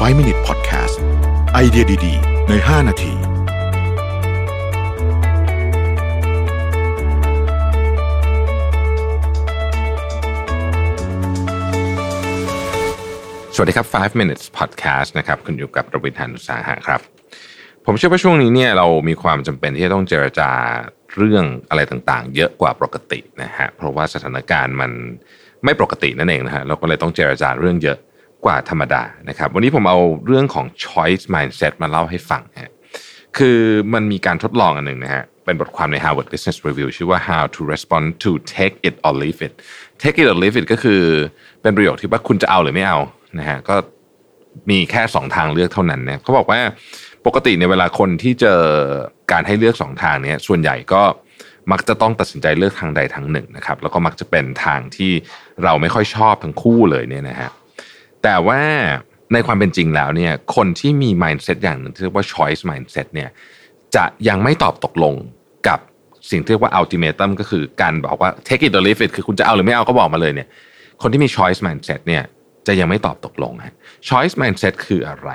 5 Minute Podcast ไอเดียดี ๆ ใน 5 นาที สวัสดีครับ 5 minutes podcast นะครับ คุณอยู่กับระวิทยานุสาหะครับ ผมเชื่อว่าช่วงนี้เนี่ยเรามีความจำเป็นที่จะต้องเจรจาเรื่องอะไรต่างๆ เยอะกว่าปกตินะฮะ เพราะว่าสถานการณ์มันไม่ปกตินั่นเองนะฮะ เราก็เลยต้องเจรจาเรื่องเยอะ กว่าธรรมดานะครับ วันนี้ผมเอาเรื่องของ choice mindset มาเล่าให้ฟังฮะคือมันมีการทดลองอันหนึ่งนะฮะเป็นบทความใน Harvard Business Review ชื่อว่า how to respond to take it or leave it take it or leave it ก็คือเป็นประโยคที่ว่าคุณจะเอาหรือไม่เอานะฮะก็มีแค่สองทางเลือกเท่านั้นเนี่ยเขาบอกว่าปกติในเวลาคนที่เจอการให้เลือกสองทางเนี่ยส่วนใหญ่ก็มักจะต้องตัดสินใจเลือกทางใดทางหนึ่งนะครับ แล้วก็มักจะเป็นทางที่เราไม่ค่อยชอบทั้งคู่เลยเนี่ยนะฮะ แต่ว่าในความเป็นจริงแล้วเนี่ยคนที่มี mindset อย่างหนึ่งที่เรียกว่า choice mindset เนี่ยจะยังไม่ตอบตกลงกับสิ่งที่เรียกว่า ultimatum ก็คือการบอกว่า take it or leave it คือคุณจะเอาหรือไม่เอาก็บอกมาเลยเนี่ยคนที่มี choice mindset เนี่ยจะยังไม่ตอบตกลงฮะ choice mindset คืออะไร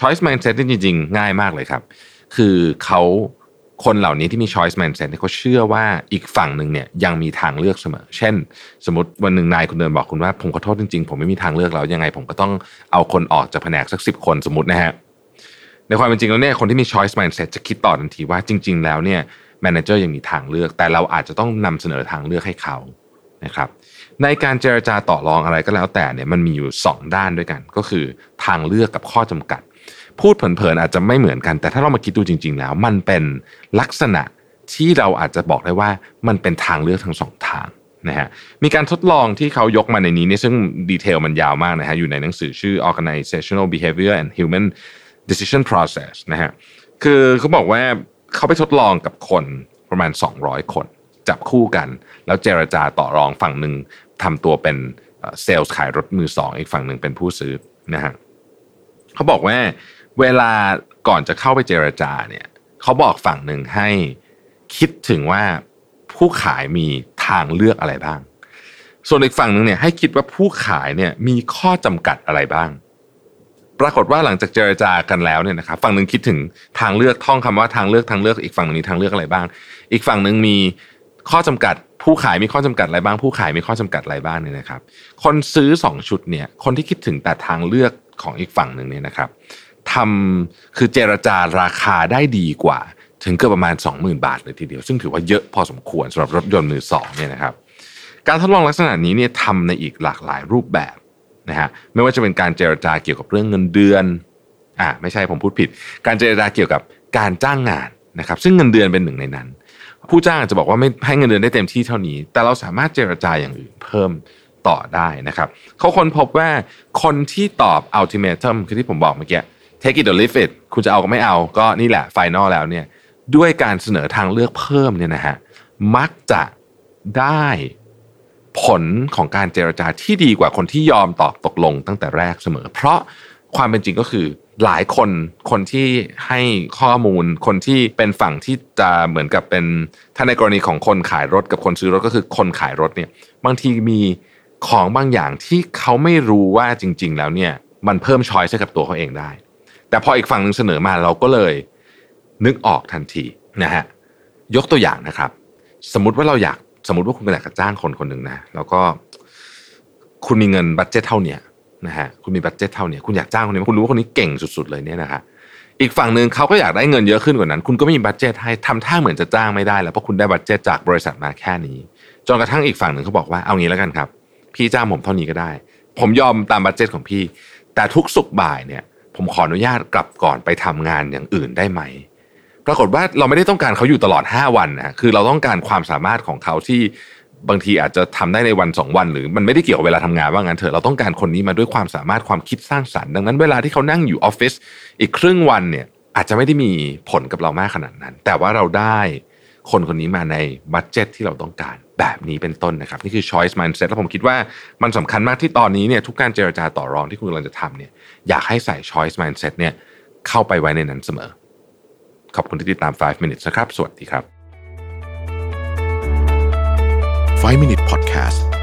choice mindset นี่จริงๆ ง่ายมากเลยครับ คือเขา คนเหล่านี้ที่มี choice mindset เนี่ยเขาเชื่อว่าอีกฝั่งหนึ่งเนี่ยยังมีทางเลือกเสมอ เช่น สมมติวันหนึ่งนายคุณเดินบอกคุณว่าผมขอโทษจริงๆ ผมไม่มีทางเลือกแล้วยังไง ผมก็ต้องเอาคนออกจากแผนกสักสิบคนสมมตินะฮะในความเป็นจริงแล้วเนี่ยคนที่มี choice mindset จะคิดต่อทันทีว่าจริง ๆ แล้วเนี่ยแมเนเจอร์ยังมีทางเลือก แต่เราอาจจะต้องนำเสนอทางเลือกให้เขานะครับในการเจรจาต่อรองอะไรก็แล้วแต่เนี่ยมันมีอยู่ 2 ด้านด้วยกัน ก็คือทางเลือกกับข้อจำกัด พูดเผินๆอาจจะไม่เหมือนกัน แต่ถ้าเรามาคิดดูจริง ๆ แล้ว มันเป็นลักษณะที่เราอาจจะบอกได้ว่ามันเป็นทางเลือกทั้งสองทางนะฮะมีการทดลองที่เขายกมาในนี้เนี่ยซึ่งดีเทลมันยาวมากนะฮะอยู่ในหนังสือชื่อ Organizational Behavior and Human Decision Process นะฮะคือเขาบอกว่าเขาไปทดลองกับคนประมาณ 200 คน จับคู่กัน แล้วเจรจาต่อรองฝั่งหนึ่งทำตัวเป็นเซลล์ขายรถมือสองอีกฝั่งหนึ่งเป็นผู้ซื้อนะฮะเขาบอกว่า เวลาก่อนจะเข้าไปเจรจาเนี่ยเขาบอกฝั่งหนึ่งให้คิดถึงว่าผู้ขายมีทางเลือกอะไรบ้าง ส่วนอีกฝั่งหนึ่งเนี่ยให้คิดว่าผู้ขายเนี่ยมีข้อจำกัดอะไรบ้าง ปรากฏว่าหลังจากเจรจากันแล้วเนี่ยนะครับฝั่งหนึ่งคิดถึงทางเลือกท่องคำว่าทางเลือกทางเลือกอีกฝั่งหนึ่งมีทางเลือกอะไรบ้าง อีกฝั่งหนึ่งมีข้อจำกัด ผู้ขายมีข้อจำกัดอะไรบ้าง ผู้ขายมีข้อจำกัดอะไรบ้างเนี่ยนะครับ คนซื้อสองชุดเนี่ยคนที่คิดถึงแต่ทางเลือกของอีกฝั่งหนึ่งเนี่ยนะครับ ทำคือเจรจาราคาได้ดีกว่า ถึงเกือบประมาณ 20,000 บาทเลยทีเดียว ซึ่งถือว่าเยอะพอสมควรสำหรับรถยนต์มือสองเนี่ยนะครับการทดลองลักษณะนี้เนี่ยทำในอีกหลากหลายรูปแบบนะฮะไม่ว่าจะเป็นการเจรจาเกี่ยวกับเรื่องเงินเดือนอ่าไม่ใช่ผมพูดผิด การเจรจาเกี่ยวกับการจ้างงานนะครับซึ่งเงินเดือนเป็นหนึ่งในนั้น ผู้จ้างอาจจะบอกว่าไม่ให้เงินเดือนได้เต็มที่เท่านี้ แต่เราสามารถเจรจาอย่างอื่นเพิ่มต่อได้นะครับเขาค้นพบว่าคนที่ตอบ ultimatum คือที่ผมบอกเมื่อกี้ take it or leave it คุณจะเอาก็ไม่เอา ก็นี่แหละ final แล้วเนี่ยด้วยการเสนอทางเลือกเพิ่มเนี่ยนะฮะมักจะได้ผลของการเจรจาที่ดีกว่าคนที่ยอมตอบตกลงตั้งแต่แรกเสมอ เพราะความเป็นจริงก็คือหลายคนคนที่ให้ข้อมูลคนที่เป็นฝั่งที่จะเหมือนกับเป็นถ้าในกรณีของคนขายรถกับคนซื้อรถก็คือคนขายรถเนี่ยบางทีมีของบางอย่างที่เขาไม่รู้ว่าจริง ๆ แล้วเนี่ยมันเพิ่มช้อยให้กับตัวเขาเองได้ แต่พออีกฝั่งหนึ่งเสนอมาเราก็เลยนึกออกทันทีนะฮะยกตัวอย่างนะครับ สมมติว่าเราอยากสมมติว่าคุณอยากจะจ้างคนคนหนึ่งนะแล้วก็คุณมีเงิน budget เท่าเนี้ยนะฮะคุณมี budget เท่าเนี้ยคุณอยากจ้างคนนี้คุณรู้ว่าคนนี้เก่งสุดๆเลยเนี่ยนะครับอีกฝั่งหนึ่งเขาก็อยากได้เงินเยอะขึ้นกว่านั้น คุณก็ไม่มี budget ให้ทำท่าเหมือนจะจ้างไม่ได้แล้วเพราะคุณได้ budget จากบริษัทมาแค่นี้จนกระทั่งอีกฝั่งหนึ่งเขาบอกว่าเอางี้แล้วกันครับ พี่จ้างผมเท่านี้ก็ได้ ผมยอมตาม budget ของพี่ แต่ทุกศุกร์บ่ายเนี่ย ผมขออนุญาตกลับก่อนไปทำงานอย่างอื่นได้ไหม ปรากฏว่าเราไม่ได้ต้องการเขาอยู่ตลอด 5 วันนะคือเราต้องการความสามารถของเขาที่บางทีอาจจะทำได้ในวัน 2 วัน หรือมันไม่ได้เกี่ยวกับเวลาทำงานว่างั้นเถอะเราต้องการคนนี้มาด้วยความสามารถความคิดสร้างสรรค์ดังนั้นเวลาที่เขานั่งอยู่ออฟฟิศอีกครึ่งวันเนี่ยอาจจะไม่ได้มีผลกับเรามากขนาดนั้น แต่ว่าเราได้ คนคนนี้มาในบัตเจ็ตที่เราต้องการแบบนี้เป็นต้นนะครับ นี่คือ choice mindset แล้วผมคิดว่ามันสำคัญมากที่ตอนนี้เนี่ยทุกการเจรจาต่อรองที่คุณกำลังจะทำเนี่ยอยากให้ใส่ choice mindset เนี่ยเข้าไปไว้ในนั้นเสมอ ขอบคุณที่ติดตาม 5 minutes นะครับ สวัสดีครับ 5 Minute Podcast